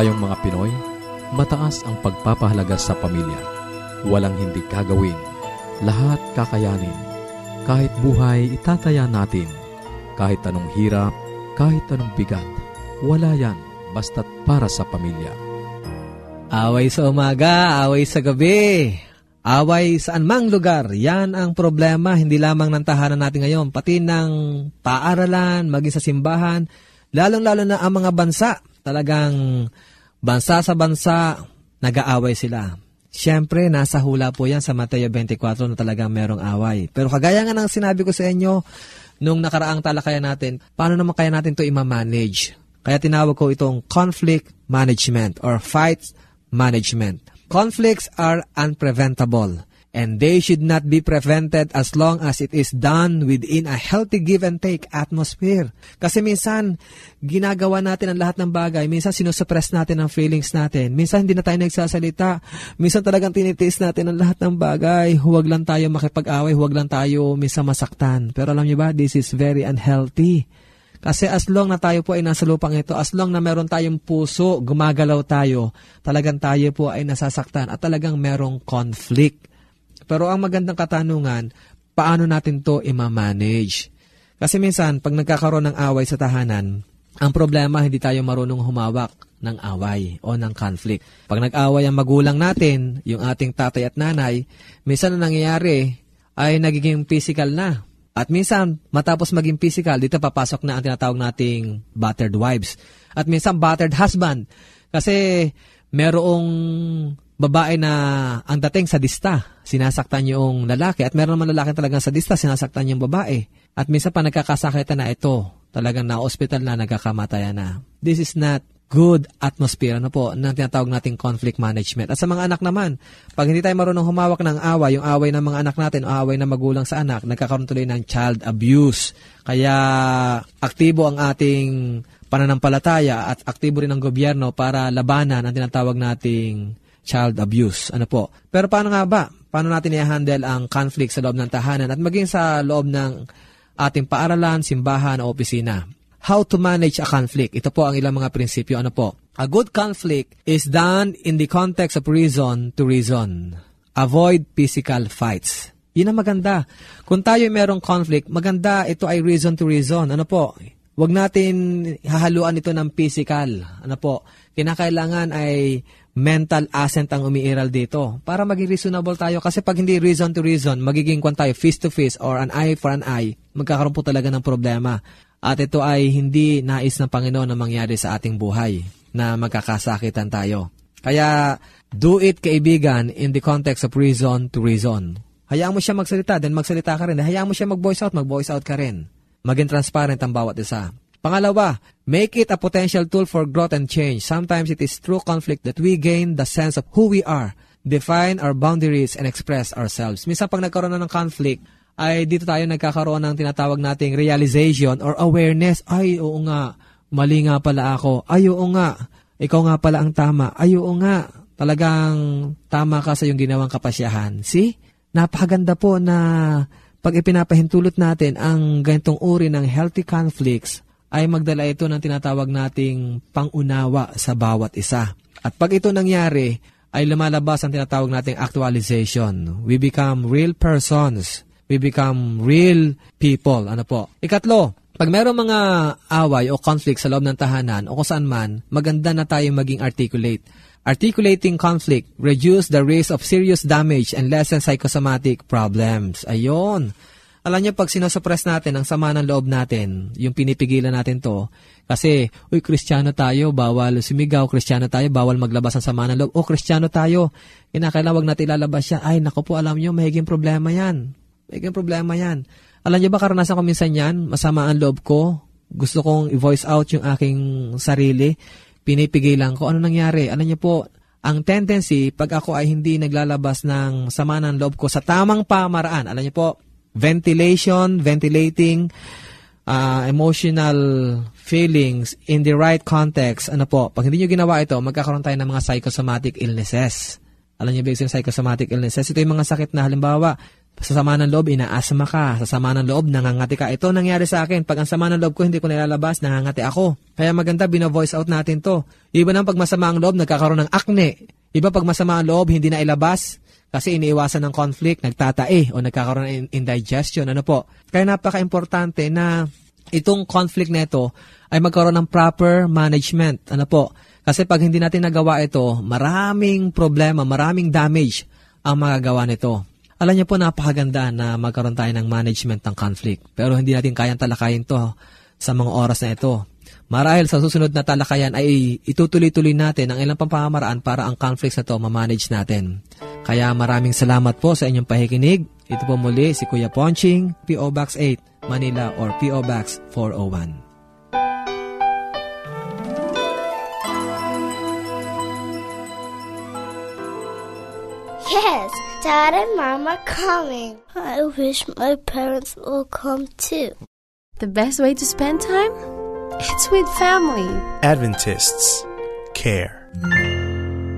Tayong mga Pinoy, mataas ang pagpapahalaga sa pamilya. Walang hindi kagawin. Lahat kakayanin. Kahit buhay, itataya natin. Kahit anong hirap, kahit anong bigat. Wala yan, basta't para sa pamilya. Away sa umaga, away sa gabi. Away saan mang lugar, yan ang problema hindi lamang ng tahanan natin ngayon, pati ng paaralan, maging sa simbahan, lalong-lalo na ang mga bansa talagang bansa sa bansa, nag-aaway sila. Siyempre, nasa hula po yan sa Mateo 24 na talagang merong away. Pero kagaya nga ng sinabi ko sa inyo, nung nakaraang talakayan natin, paano naman kaya natin to ima-manage? Kaya tinawag ko itong conflict management or fight management. Conflicts are unpreventable and they should not be prevented as long as it is done within a healthy give and take atmosphere. Kasi minsan, ginagawa natin ang lahat ng bagay. Minsan, sinusuppress natin ang feelings natin. Minsan, hindi na tayo nagsasalita. Minsan, talagang tinitiis natin ang lahat ng bagay. Huwag lang tayo makipag-away. Huwag lang tayo minsan masaktan. Pero alam niyo ba, this is very unhealthy. Kasi as long na tayo po ay nasa lupang ito, as long na meron tayong puso, gumagalaw tayo, talagang tayo po ay nasasaktan at talagang merong conflict. Pero ang magandang katanungan, paano natin to i-manage? Kasi minsan, pag nagkakaroon ng away sa tahanan, ang problema, hindi tayo marunong humawak ng away o ng conflict. Pag nag-away ang magulang natin, yung ating tatay at nanay, minsan ang nangyayari ay nagiging physical na. At minsan, matapos maging physical, dito papasok na ang tinatawag nating battered wives. At minsan, battered husband. Kasi merong babae na ang dating sadista, sinasaktan yung lalaki at meron naman lalaki talagang sadista, sinasaktan yung babae. At minsan pa nagkakasakitan na ito, talagang na-hospital na, nagkakamatayan na. This is not good atmosphere, ano po, na tinatawag nating conflict management. At sa mga anak naman, pag hindi tayo marunong humawak ng away, yung away ng mga anak natin o away ng magulang sa anak, nagkakaroon tuloy ng child abuse. Kaya aktibo ang ating pananampalataya at aktibo rin ang gobyerno para labanan ang tinatawag nating child abuse. Ano po? Pero paano nga ba? Paano natin i-handle ang conflict sa loob ng tahanan at maging sa loob ng ating paaralan, simbahan o opisina? how to manage a conflict. Ito po ang ilang mga prinsipyo. Ano po? A good conflict is done in the context of reason to reason. Avoid physical fights. Yun ang maganda. Kung tayo merong conflict, maganda ito ay reason to reason. Ano po? Huwag natin hahaluan ito ng physical. Ano po? Kinakailangan ay mental assent ang umiiral dito para maging reasonable tayo. Kasi pag hindi reason to reason, magiging kwan tayo face to face or an eye for an eye, magkakaroon po talaga ng problema. At ito ay hindi nais ng Panginoon na mangyari sa ating buhay na magkakasakitan tayo. Kaya, do it kaibigan in the context of reason to reason. Hayaan mo siya magsalita, then magsalita ka rin. Hayaan mo siya mag-voice out, mag-voice out ka rin. Maging transparent ang bawat isa. Pangalawa, make it a potential tool for growth and change. Sometimes it is through conflict that we gain the sense of who we are, define our boundaries, and express ourselves. Minsan pag nagkaroon na ng conflict, ay dito tayo nagkakaroon ng tinatawag nating realization or awareness. Ay, oo nga, mali nga pala ako. Ay, oo nga, ikaw nga pala ang tama. Ay, oo nga, talagang tama ka sa yung ginawang kapasyahan. See? Napakaganda po na pag ipinapahintulot natin ang ganitong uri ng healthy conflicts, ay magdala ito ng tinatawag nating pangunawa sa bawat isa. At pag ito nangyari, ay lumalabas ang tinatawag nating actualization. We become real persons we become real people. Ano po? Ikatlo, pag mayroong mga away o conflict sa loob ng tahanan o kung man, maganda na tayo maging articulate. Articulating conflict reduce the risk of serious damage and lessen psychosomatic problems. Ayon. Alam niyo, pag sinosuppress natin ang sama ng loob natin, yung pinipigilan natin to, kasi, uy, kristyano tayo, bawal sumigaw, kristyano tayo, bawal maglabas ng sama ng loob, o kristyano tayo, kinakailangan wag natin ilalabas siya, ay, naku po, alam niyo, mahiging problema yan. May problema yan. Alam niyo ba karanasan ko minsan yan? Masama ang loob ko. Gusto kong i-voice out yung aking sarili. Pinipigilan ko. Ano nangyari? Alam niyo po, ang tendency, pag ako ay hindi naglalabas ng sama ng loob ko sa tamang pamaraan, alam niyo po, ventilation, ventilating, uh, emotional feelings in the right context, ano po, pag hindi nyo ginawa ito, magkakaroon tayo ng mga psychosomatic illnesses. Alam niyo ba yung psychosomatic illnesses? Ito yung mga sakit na halimbawa, sa sama ng loob, inaasma ka. Sa sama ng loob, nangangati ka. Ito nangyari sa akin. Pag ang sama ng loob ko, hindi ko nilalabas, nangangati ako. Kaya maganda, bina-voice out natin to. Iba nang pag masama ang loob, nagkakaroon ng acne. Iba pag masama ang loob, hindi na ilabas. Kasi iniiwasan ng conflict, nagtatae o nagkakaroon ng indigestion. Ano po? Kaya napaka-importante na itong conflict na ito ay magkaroon ng proper management. Ano po? Kasi pag hindi natin nagawa ito, maraming problema, maraming damage ang magagawa nito. Alam niyo po, napakaganda na magkaroon tayo ng management ng conflict. Pero hindi natin kayang talakayin to sa mga oras na ito. Marahil sa susunod na talakayan ay itutuloy-tuloy natin ang ilang pamamaraan para ang conflicts na to ma-manage natin. Kaya maraming salamat po sa inyong pahikinig. Ito po muli si Kuya Ponching, P.O. Box 8, Manila or P.O. Box 401. Yes, Dad and Mom are coming. I wish my parents will come too. The best way to spend time? It's with family. Adventists care.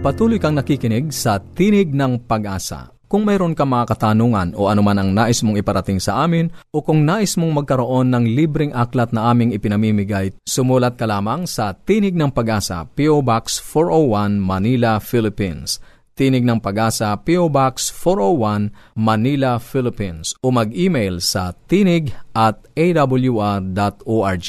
Patuloy kang nakikinig sa Tinig ng Pag-asa. Kung mayroon ka mga katanungan o anuman ang nais mong iparating sa amin o kung nais mong magkaroon ng libreng aklat na aming ipinamimigay, sumulat ka lamang sa Tinig ng Pag-asa, PO Box 401, Manila, Philippines Tinig ng Pag-asa, PO Box 401, Manila, Philippines o mag-email sa tinig at awr.org.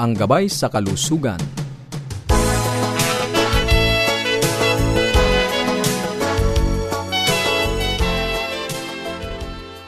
ang gabay sa kalusugan.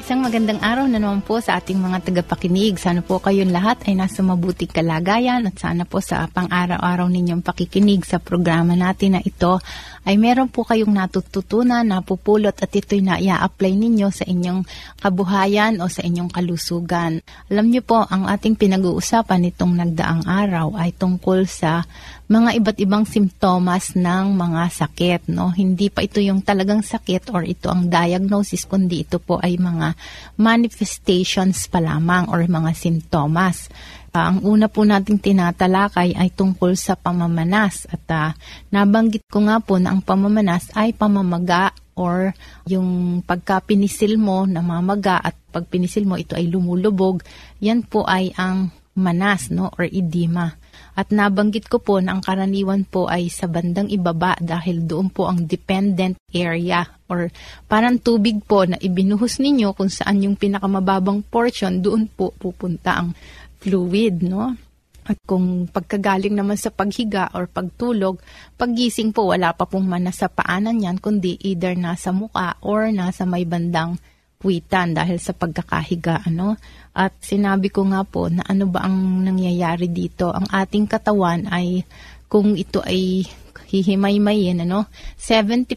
Isang magandang araw na naman po sa ating mga tagapakinig. Sana po kayong lahat ay nasa mabuting kalagayan at sana po sa pang-araw-araw ninyong pakikinig sa programa natin na ito ay meron po kayong natututunan, napupulot at ito'y na-apply ninyo sa inyong kabuhayan o sa inyong kalusugan. Alam niyo po, ang ating pinag-uusapan nitong nagdaang araw ay tungkol sa mga iba't ibang simptomas ng mga sakit. No? Hindi pa ito yung talagang sakit or ito ang diagnosis, kundi ito po ay mga manifestations pa lamang or mga simptomas. Uh, ang una po nating tinatalakay ay tungkol sa pamamanas at uh, nabanggit ko nga po na ang pamamanas ay pamamaga or yung pagka-pinisil mo namamaga at pag pinisil mo ito ay lumulubog, yan po ay ang manas no or edema. At nabanggit ko po na ang karaniwan po ay sa bandang ibaba dahil doon po ang dependent area or parang tubig po na ibinuhos ninyo kung saan yung pinakamababang portion, doon po pupunta ang fluid, no? At kung pagkagaling naman sa paghiga or pagtulog, paggising po wala pa pong mana sa paanan yan, kundi either nasa muka or nasa may bandang puwitan dahil sa pagkakahiga. Ano? At sinabi ko nga po na ano ba ang nangyayari dito. Ang ating katawan ay kung ito ay hihimay-mayin, ano, 70%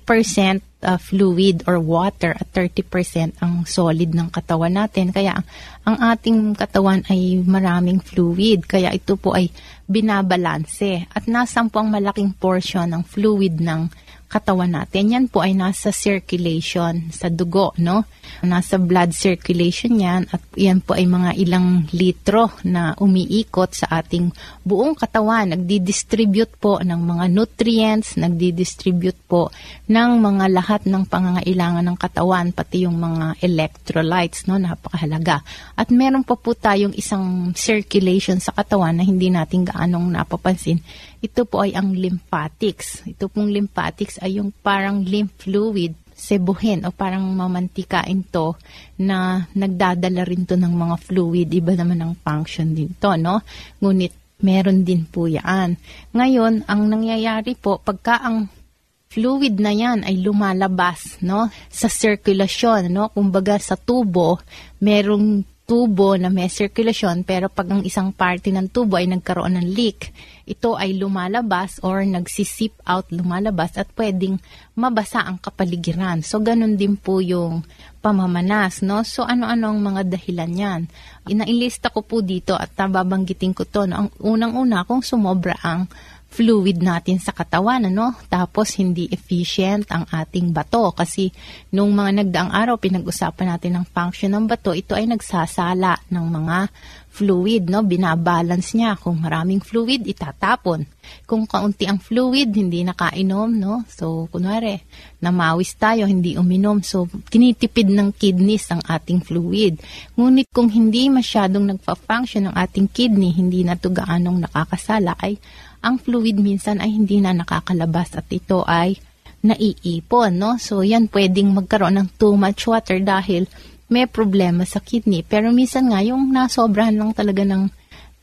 uh, fluid or water at 30% ang solid ng katawan natin. Kaya ang ating katawan ay maraming fluid. Kaya ito po ay binabalanse. At nasan po ang malaking portion ng fluid ng katawan natin. Yan po ay nasa circulation sa dugo, no? Nasa blood circulation yan at yan po ay mga ilang litro na umiikot sa ating buong katawan. Nagdi-distribute po ng mga nutrients, nagdi-distribute po ng mga lahat ng pangangailangan ng katawan, pati yung mga electrolytes, no? Napakahalaga. At meron pa po tayong isang circulation sa katawan na hindi natin gaanong napapansin ito po ay ang lymphatics. Ito pong lymphatics ay yung parang lymph fluid, sebuhin o parang mamantikain to na nagdadala rin to ng mga fluid. Iba naman ang function din to, no? Ngunit meron din po yan. Ngayon, ang nangyayari po, pagka ang fluid na yan ay lumalabas no sa circulation no kumbaga sa tubo merong tubo na may circulation pero pag ang isang party ng tubo ay nagkaroon ng leak, ito ay lumalabas or nagsisip out lumalabas at pwedeng mabasa ang kapaligiran. So, ganun din po yung pamamanas, no? So, ano-ano ang mga dahilan yan? Inailista ko po dito at nababanggitin ko to, no? Ang unang-una, kung sumobra ang fluid natin sa katawan, ano? Tapos hindi efficient ang ating bato kasi nung mga nagdaang araw pinag-usapan natin ang function ng bato, ito ay nagsasala ng mga fluid, no? Binabalance niya. Kung maraming fluid, itatapon. Kung kaunti ang fluid, hindi nakainom, no? So, kunwari, namawis tayo, hindi uminom. So, tinitipid ng kidneys ang ating fluid. Ngunit kung hindi masyadong nagpa-function ang ating kidney, hindi na ito gaanong nakakasala, ay ang fluid minsan ay hindi na nakakalabas at ito ay naiipon, no? So, yan pwedeng magkaroon ng too much water dahil may problema sa kidney. Pero minsan nga, yung nasobrahan lang talaga ng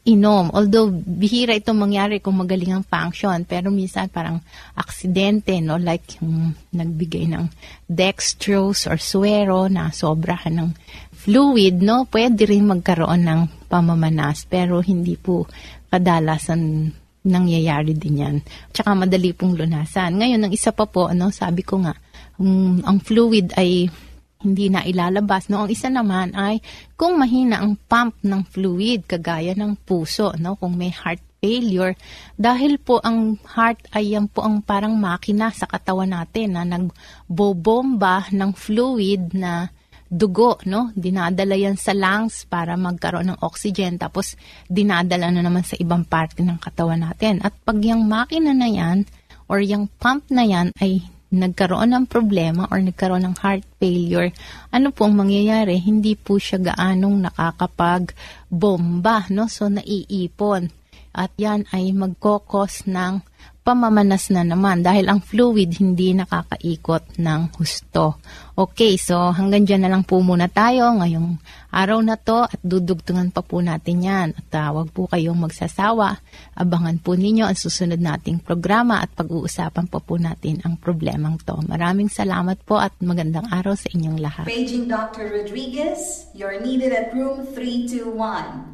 inom. Although, bihira itong mangyari kung magaling ang function. Pero minsan parang aksidente, no? Like yung nagbigay ng dextrose or suero na sobrahan ng fluid, no? Pwede rin magkaroon ng pamamanas. Pero hindi po kadalasan nangyayari din yan. Tsaka madali pong lunasan. Ngayon, ang isa pa po, ano, sabi ko nga, um, ang fluid ay hindi na ilalabas. No? Ang isa naman ay kung mahina ang pump ng fluid, kagaya ng puso, no? kung may heart failure, dahil po ang heart ay yan po ang parang makina sa katawan natin na nagbobomba ng fluid na dugo, no? Dinadala yan sa lungs para magkaroon ng oxygen tapos dinadala na naman sa ibang parte ng katawan natin. At pag yung makina na yan or yung pump na yan ay nagkaroon ng problema or nagkaroon ng heart failure, ano pong mangyayari? Hindi po siya gaanong nakakapag-bomba, no? So, naiipon. At yan ay magkokos ng pamamanas na naman dahil ang fluid hindi nakakaikot ng husto. Okay, so hanggang dyan na lang po muna tayo ngayong araw na to at dudugtungan pa po natin yan. At uh, wag po kayong magsasawa. Abangan po ninyo ang susunod nating programa at pag-uusapan pa po natin ang problemang to. Maraming salamat po at magandang araw sa inyong lahat. Paging Dr. Rodriguez, you're needed at room 321.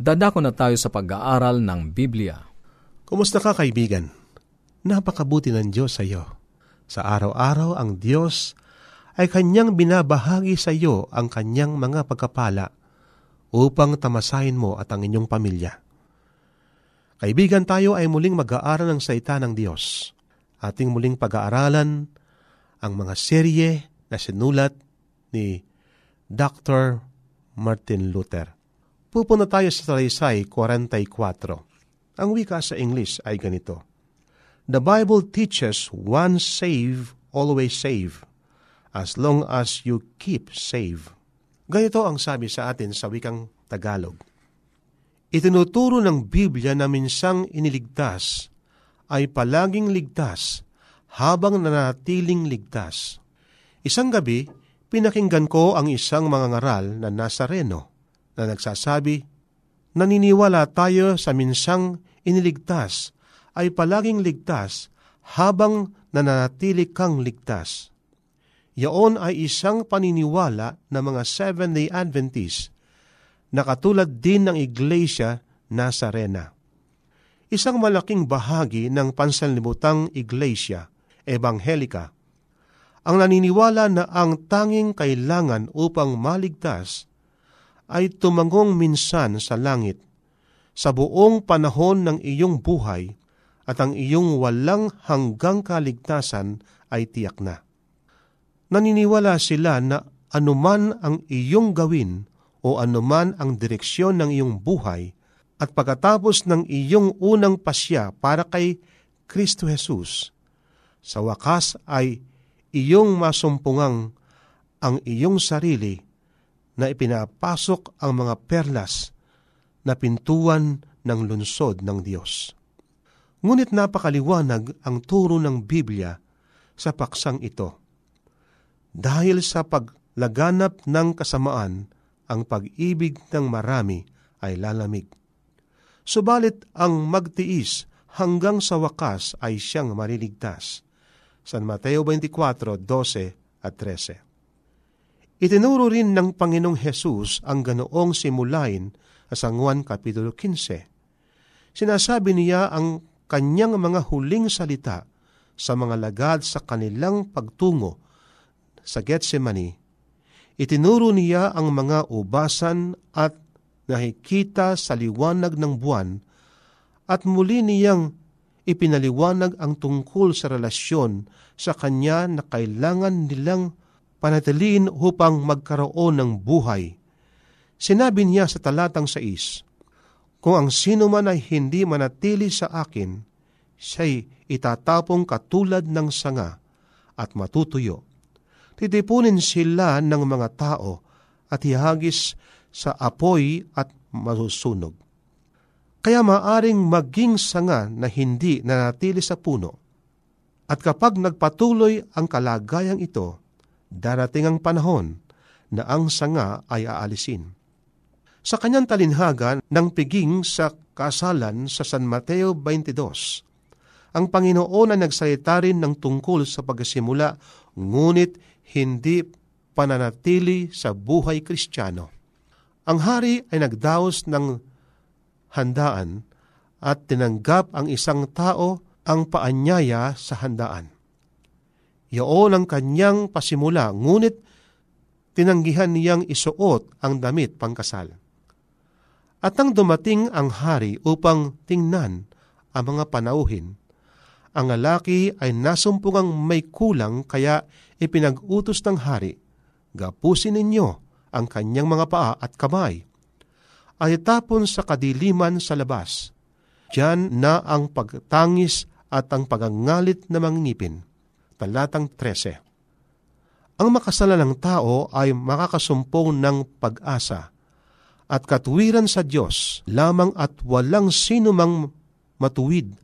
Dadako na tayo sa pag-aaral ng Biblia. Kumusta ka kaibigan? Napakabuti ng Diyos sa iyo. Sa araw-araw ang Diyos ay kanyang binabahagi sa iyo ang kanyang mga pagkapala upang tamasahin mo at ang inyong pamilya. Kaibigan tayo ay muling mag-aaral ng saita ng Diyos. Ating muling pag-aaralan ang mga serye na sinulat ni Dr. Martin Luther. Pupunta tayo sa Talaysay 44. Ang wika sa English ay ganito. The Bible teaches one save, always save, as long as you keep save. Ganito ang sabi sa atin sa wikang Tagalog. Itinuturo ng Biblia na minsang iniligtas ay palaging ligtas habang nanatiling ligtas. Isang gabi, pinakinggan ko ang isang mga ngaral na nasa Reno na nagsasabi, naniniwala tayo sa minsang iniligtas ay palaging ligtas habang nananatili kang ligtas. Yaon ay isang paniniwala ng mga Seventh-day Adventist na katulad din ng Iglesia Nazarena. Isang malaking bahagi ng pansanlibutang Iglesia, Ebanghelika, ang naniniwala na ang tanging kailangan upang maligtas ay tumangong minsan sa langit sa buong panahon ng iyong buhay at ang iyong walang hanggang kaligtasan ay tiyak na. Naniniwala sila na anuman ang iyong gawin o anuman ang direksyon ng iyong buhay at pagkatapos ng iyong unang pasya para kay Kristo Jesus, sa wakas ay iyong masumpungang ang iyong sarili na ipinapasok ang mga perlas na pintuan ng lunsod ng Diyos. Ngunit napakaliwanag ang turo ng Biblia sa paksang ito. Dahil sa paglaganap ng kasamaan, ang pag-ibig ng marami ay lalamig. Subalit ang magtiis hanggang sa wakas ay siyang mariligtas. San Mateo 24:12 at 13. Itinuro rin ng Panginoong Hesus ang ganoong simulain sa Juan Kapitulo 15. Sinasabi niya ang kanyang mga huling salita sa mga lagad sa kanilang pagtungo sa Getsemani. Itinuro niya ang mga ubasan at nakikita sa liwanag ng buwan at muli niyang ipinaliwanag ang tungkol sa relasyon sa kanya na kailangan nilang panatiliin upang magkaroon ng buhay. Sinabi niya sa talatang 6, Kung ang sino man ay hindi manatili sa akin, siya'y itatapong katulad ng sanga at matutuyo. Titipunin sila ng mga tao at ihagis sa apoy at masusunog. Kaya maaring maging sanga na hindi nanatili sa puno. At kapag nagpatuloy ang kalagayang ito, darating ang panahon na ang sanga ay aalisin. Sa kanyang talinhaga ng piging sa kasalan sa San Mateo 22, ang Panginoon ay nagsalita rin ng tungkol sa pagsimula, ngunit hindi pananatili sa buhay kristyano. Ang hari ay nagdaos ng handaan at tinanggap ang isang tao ang paanyaya sa handaan. Iyon ang kanyang pasimula, ngunit tinanggihan niyang isuot ang damit pangkasal. At nang dumating ang hari upang tingnan ang mga panauhin, ang lalaki ay nasumpungang may kulang kaya ipinag-utos ng hari, gapusin ninyo ang kanyang mga paa at kamay, ay tapon sa kadiliman sa labas. Diyan na ang pagtangis at ang pagangalit na mangingipin. Talatang 13 Ang makasalanang tao ay makakasumpong ng pag-asa at katuwiran sa Diyos lamang at walang sino mang matuwid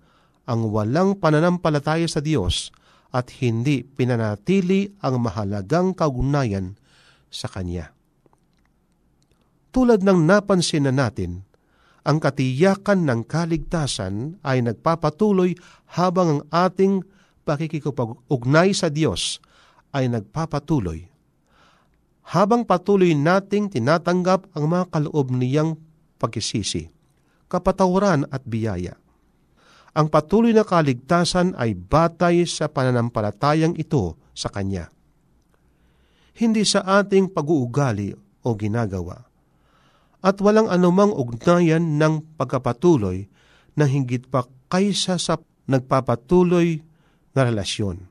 ang walang pananampalataya sa Diyos at hindi pinanatili ang mahalagang kaugunayan sa Kanya. Tulad ng napansin na natin, ang katiyakan ng kaligtasan ay nagpapatuloy habang ang ating pakikipag-ugnay sa Diyos ay nagpapatuloy habang patuloy nating tinatanggap ang mga kaloob niyang pagkisisi, kapatawaran at biyaya. Ang patuloy na kaligtasan ay batay sa pananampalatayang ito sa Kanya. Hindi sa ating pag-uugali o ginagawa. At walang anumang ugnayan ng pagkapatuloy na hinggit pa kaysa sa nagpapatuloy na relasyon.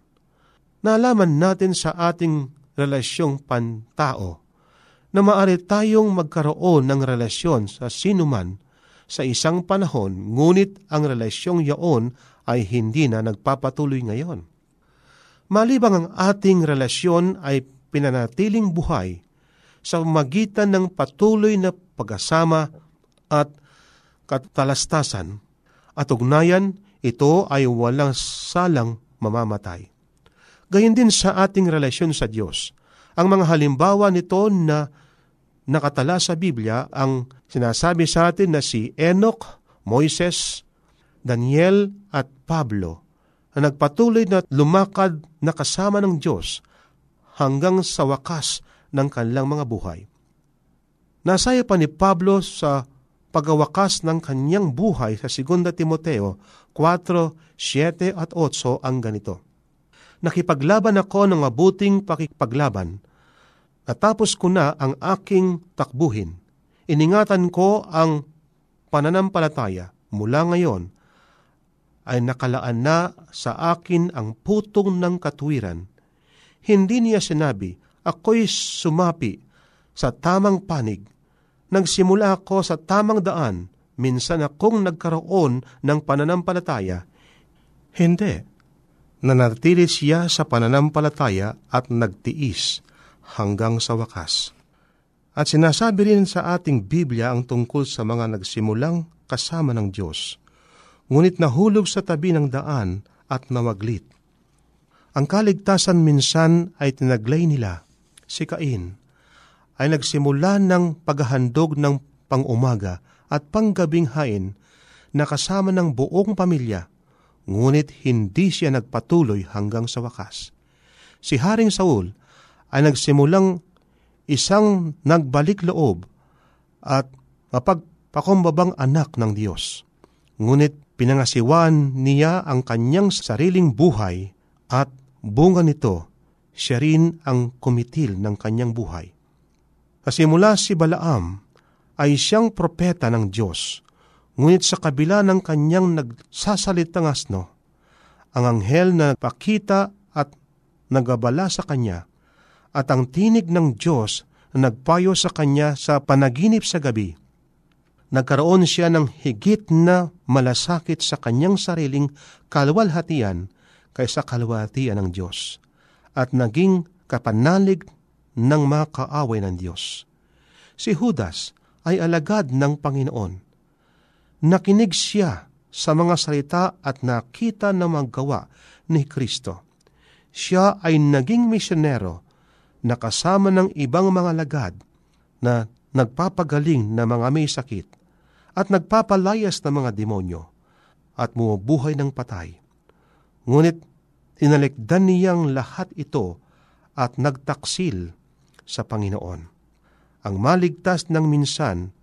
Nalaman natin sa ating relasyong pantao na maaari tayong magkaroon ng relasyon sa sinuman sa isang panahon, ngunit ang relasyong yaon ay hindi na nagpapatuloy ngayon. Malibang ang ating relasyon ay pinanatiling buhay sa magitan ng patuloy na pag-asama at katalastasan at ugnayan, ito ay walang salang mamamatay. Gayon din sa ating relasyon sa Diyos. Ang mga halimbawa nito na nakatala sa Biblia ang sinasabi sa atin na si Enoch, Moises, Daniel at Pablo na nagpatuloy na lumakad na kasama ng Diyos hanggang sa wakas ng kanilang mga buhay. Nasaya pa ni Pablo sa pagawakas ng kanyang buhay sa 2 Timoteo 4, 7 at 8 ang ganito nakipaglaban ako ng mabuting pakipaglaban. Natapos ko na ang aking takbuhin. Iningatan ko ang pananampalataya mula ngayon ay nakalaan na sa akin ang putong ng katwiran. Hindi niya sinabi, ako'y sumapi sa tamang panig. Nagsimula ako sa tamang daan, minsan akong nagkaroon ng pananampalataya. Hindi nanatili siya sa pananampalataya at nagtiis hanggang sa wakas. At sinasabi rin sa ating Biblia ang tungkol sa mga nagsimulang kasama ng Diyos, ngunit nahulog sa tabi ng daan at nawaglit. Ang kaligtasan minsan ay tinaglay nila, si Cain, ay nagsimula ng paghahandog ng pangumaga at panggabing hain na kasama ng buong pamilya ngunit hindi siya nagpatuloy hanggang sa wakas. Si Haring Saul ay nagsimulang isang nagbalik loob at mapagpakumbabang anak ng Diyos. Ngunit pinangasiwan niya ang kanyang sariling buhay at bunga nito, siya rin ang kumitil ng kanyang buhay. Kasimula si Balaam ay siyang propeta ng Diyos Ngunit sa kabila ng kanyang nagsasalitang asno, ang anghel na nagpakita at nagabala sa kanya, at ang tinig ng Diyos na nagpayo sa kanya sa panaginip sa gabi, nagkaroon siya ng higit na malasakit sa kanyang sariling kalwalhatian kaysa kalwalhatian ng Diyos, at naging kapanalig ng mga kaaway ng Diyos. Si Judas ay alagad ng Panginoon, nakinig siya sa mga salita at nakita na magawa ni Kristo. Siya ay naging misyonero na kasama ng ibang mga lagad na nagpapagaling na mga may sakit at nagpapalayas ng mga demonyo at bumubuhay ng patay. Ngunit tinalikdan niyang lahat ito at nagtaksil sa Panginoon. Ang maligtas ng minsan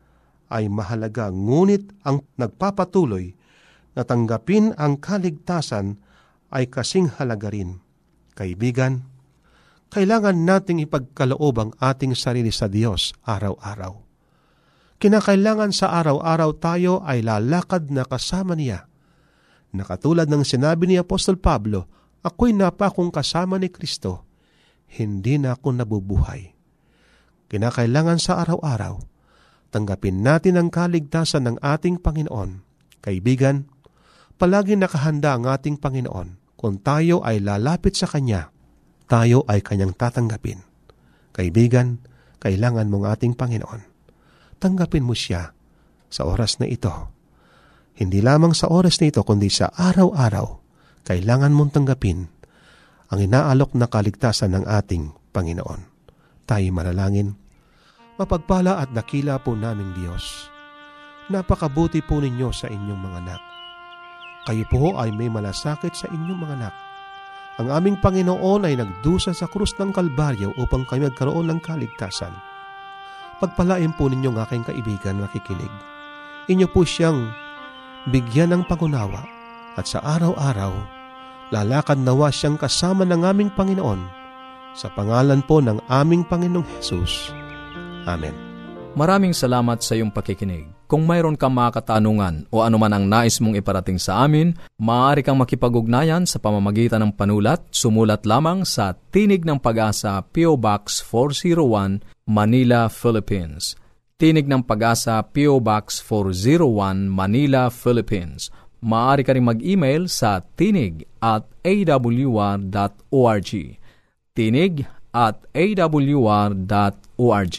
ay mahalaga ngunit ang nagpapatuloy na tanggapin ang kaligtasan ay kasing halaga rin. Kaibigan, kailangan nating ipagkaloob ang ating sarili sa Diyos araw-araw. Kinakailangan sa araw-araw tayo ay lalakad na kasama niya. Nakatulad ng sinabi ni Apostol Pablo, ako'y napakong kasama ni Kristo, hindi na ako nabubuhay. Kinakailangan sa araw-araw, tanggapin natin ang kaligtasan ng ating Panginoon. Kaibigan, palagi nakahanda ang ating Panginoon. Kung tayo ay lalapit sa Kanya, tayo ay Kanyang tatanggapin. Kaibigan, kailangan mong ating Panginoon. Tanggapin mo siya sa oras na ito. Hindi lamang sa oras na ito, kundi sa araw-araw, kailangan mong tanggapin ang inaalok na kaligtasan ng ating Panginoon. Tayo manalangin. Mapagpala at dakila po naming Diyos. Napakabuti po ninyo sa inyong mga anak. Kayo po ay may malasakit sa inyong mga anak. Ang aming Panginoon ay nagdusa sa krus ng Kalbaryo upang kami magkaroon ng kaligtasan. Pagpalain po ninyong aking kaibigan makikinig. Inyo po siyang bigyan ng pangunawa at sa araw-araw, lalakad nawa siyang kasama ng aming Panginoon sa pangalan po ng aming Panginoong Hesus. Amen. Maraming salamat sa iyong pakikinig. Kung mayroon kang mga katanungan o anuman ang nais mong iparating sa amin, maaari kang makipag-ugnayan sa pamamagitan ng panulat. Sumulat lamang sa Tinig ng Pag-asa, P.O. Box 401, Manila, Philippines. Tinig ng Pag-asa, P.O. Box 401, Manila, Philippines. Maaari ka rin mag-email sa tinig at awr.org. Tinig at awr.org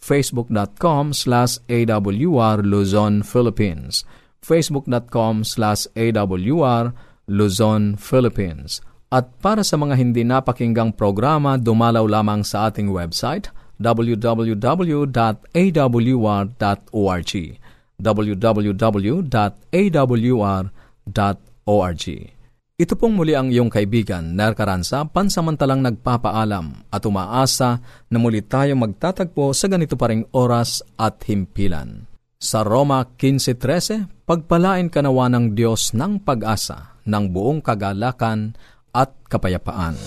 facebook.com slash awr Luzon, Philippines. Facebook.com slash awr Luzon, Philippines. At para sa mga hindi napakinggang programa, dumalaw lamang sa ating website www.awr.org www.awr.org Ito pong muli ang iyong kaibigan, Ner Caranza, pansamantalang nagpapaalam at umaasa na muli tayo magtatagpo sa ganito pa ring oras at himpilan. Sa Roma 15.13, pagpalain kanawa ng Diyos ng pag-asa, ng buong kagalakan at kapayapaan.